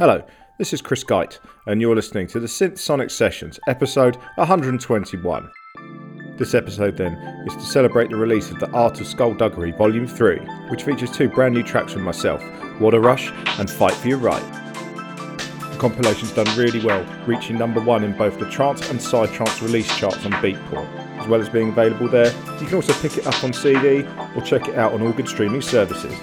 Hello, this is Chris Geit, and you're listening to the Synth Sonic Sessions, episode 121. This episode, then, is to celebrate the release of The Art of Skullduggery Volume 3, which features two brand new tracks from myself, Water Rush and Fight for Your Right. The compilation's done really well, reaching number one in both the trance and psytrance release charts on Beatport. As well as being available there, you can also pick it up on CD or check it out on all good streaming services.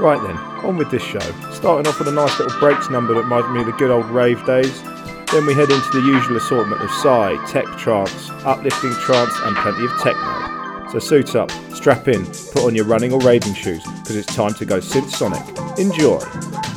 Right then, on with this show. Starting off with a nice little breaks number that reminds me of the good old rave days. Then we head into the usual assortment of psy, tech trance, uplifting trance, and plenty of techno. So suit up, strap in, put on your running or raving shoes, because it's time to go synth sonic. Enjoy!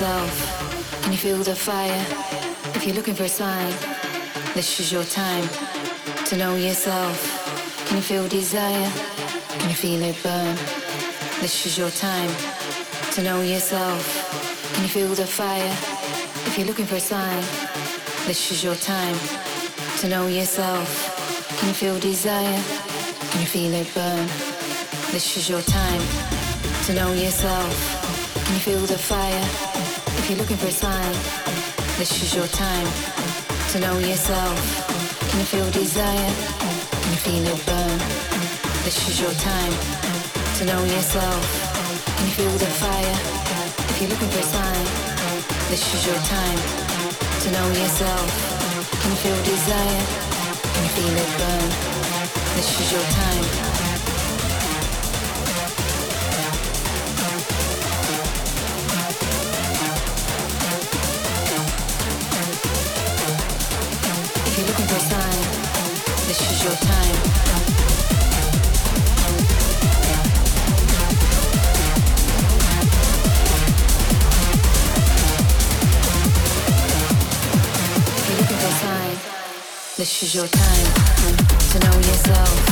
Yourself. Can you feel the fire? If you're looking for a sign, this is your time to know yourself. Can you feel desire? Can you feel it burn? This is your time to know yourself. Can you feel the fire? If you're looking for a sign, this is your time to know yourself. Can you feel desire? Can you feel it burn? This is your time to know yourself. Can you feel the fire? If you're looking for a sign, this is your time to know yourself. Can you feel desire? Can you feel it burn? This is your time to know yourself. Can you feel the fire? If you're looking for a sign, this is your time to know yourself. Can you feel desire? Can you feel it burn? This is your time This is your time. To know yourself.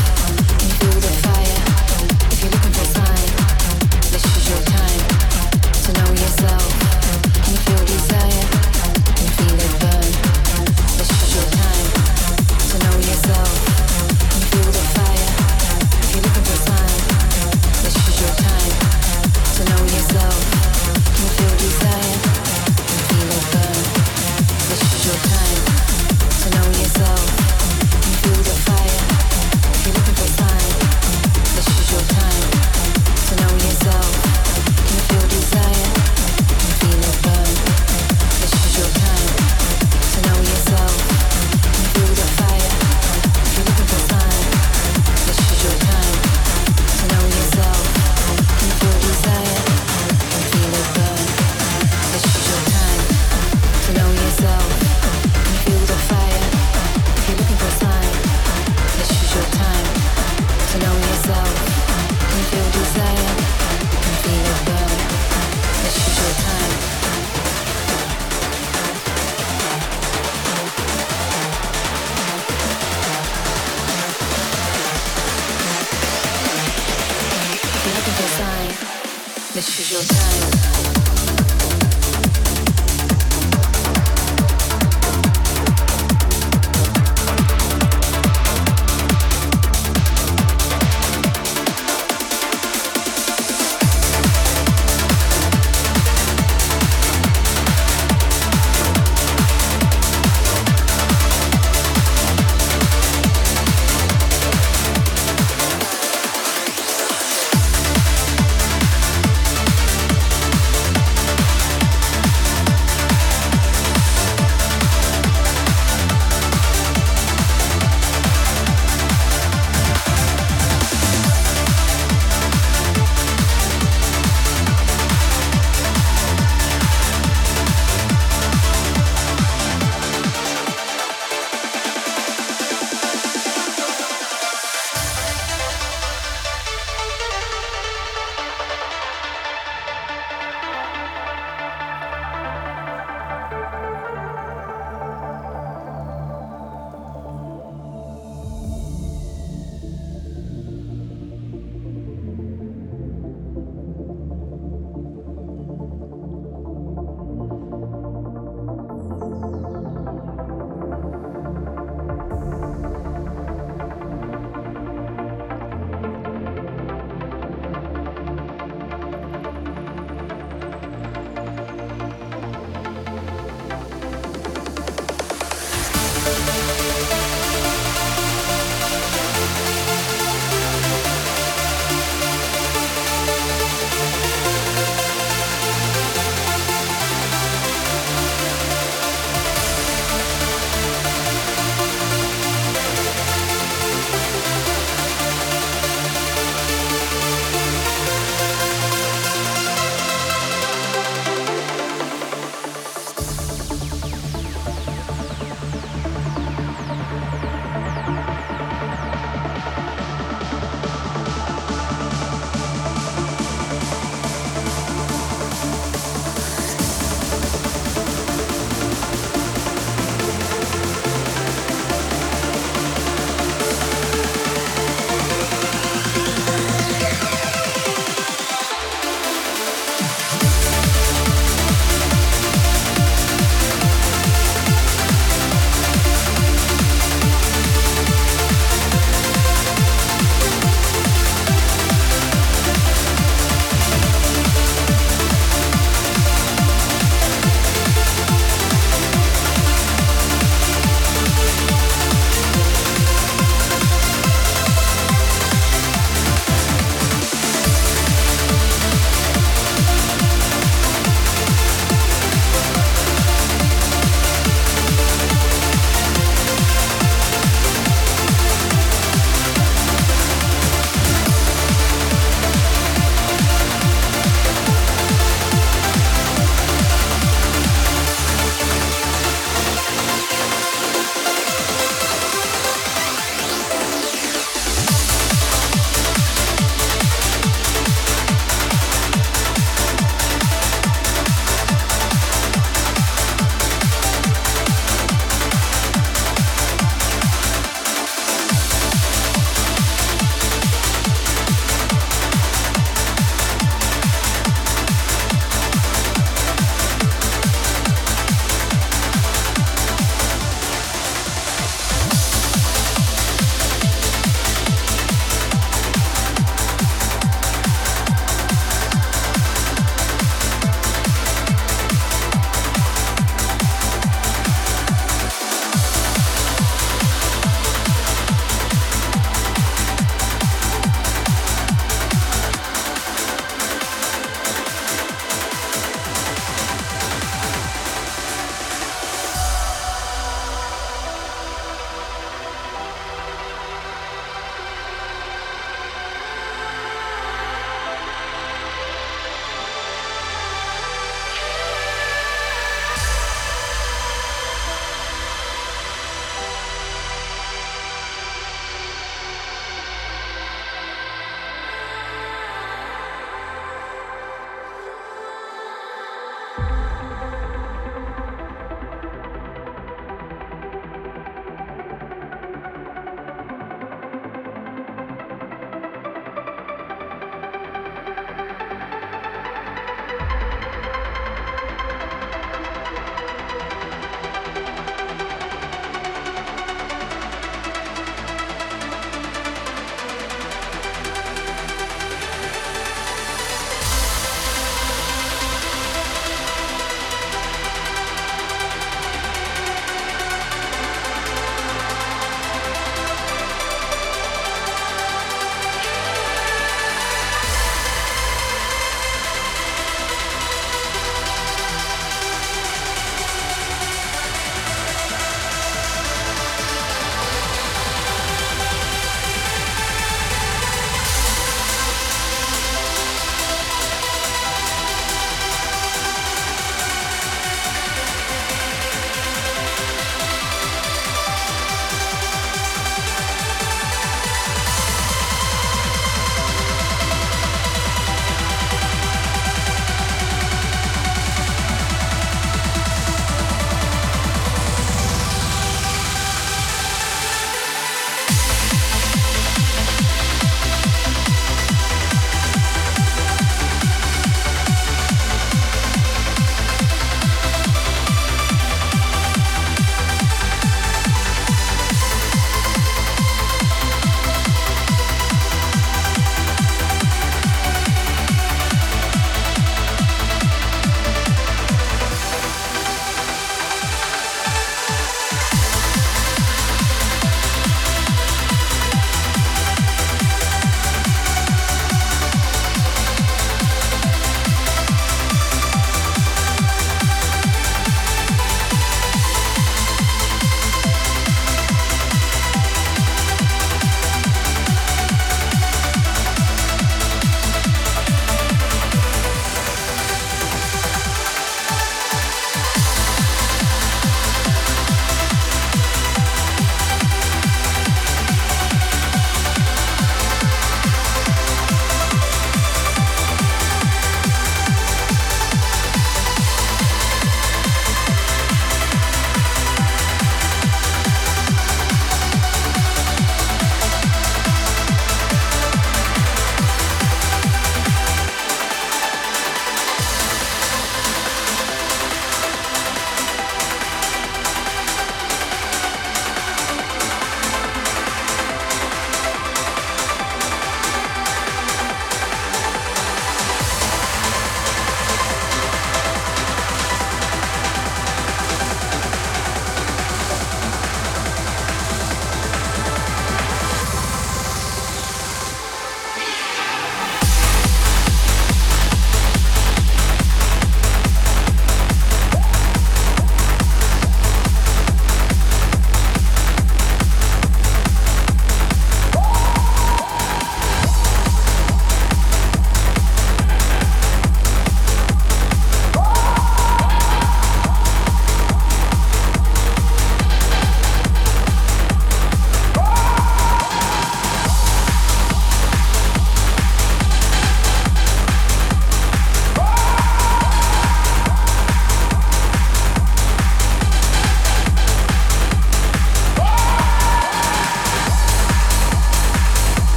This is your time.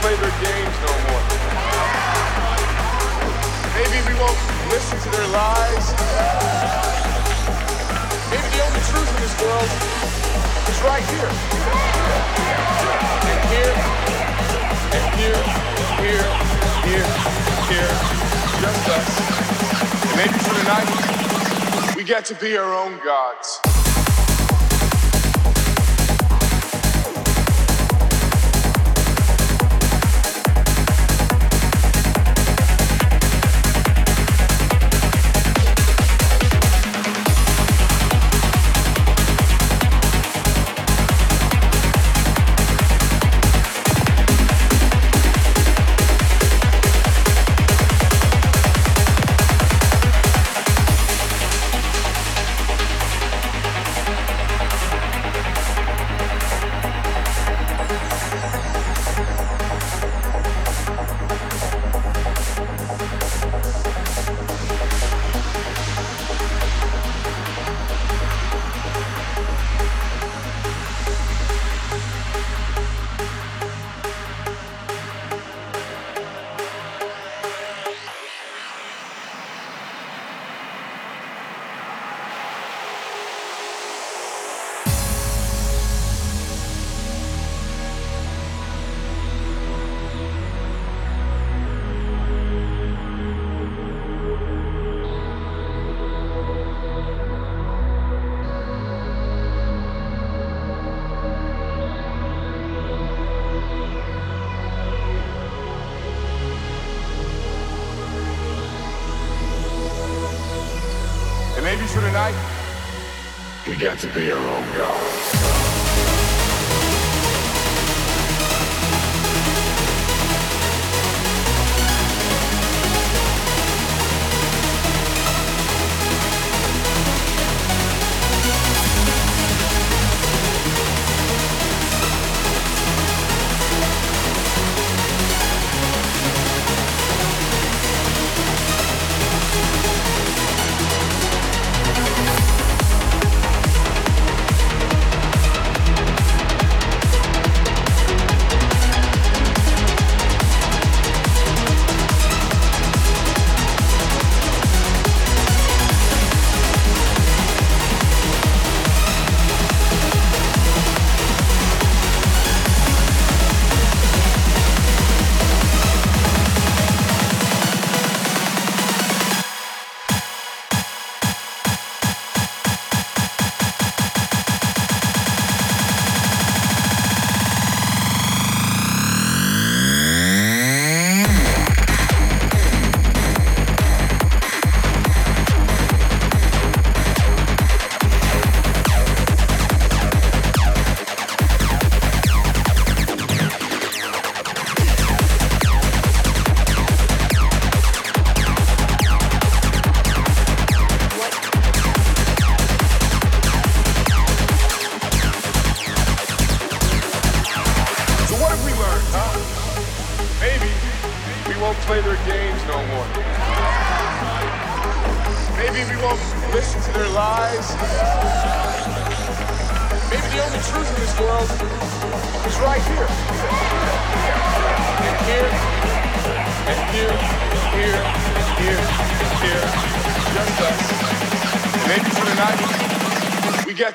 Play their games no more. Maybe we won't listen to their lies. Maybe the only truth in this world is right here. And here, and here, here, here, here, just us. And maybe for tonight, we get to be our own gods.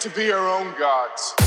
To be our own gods.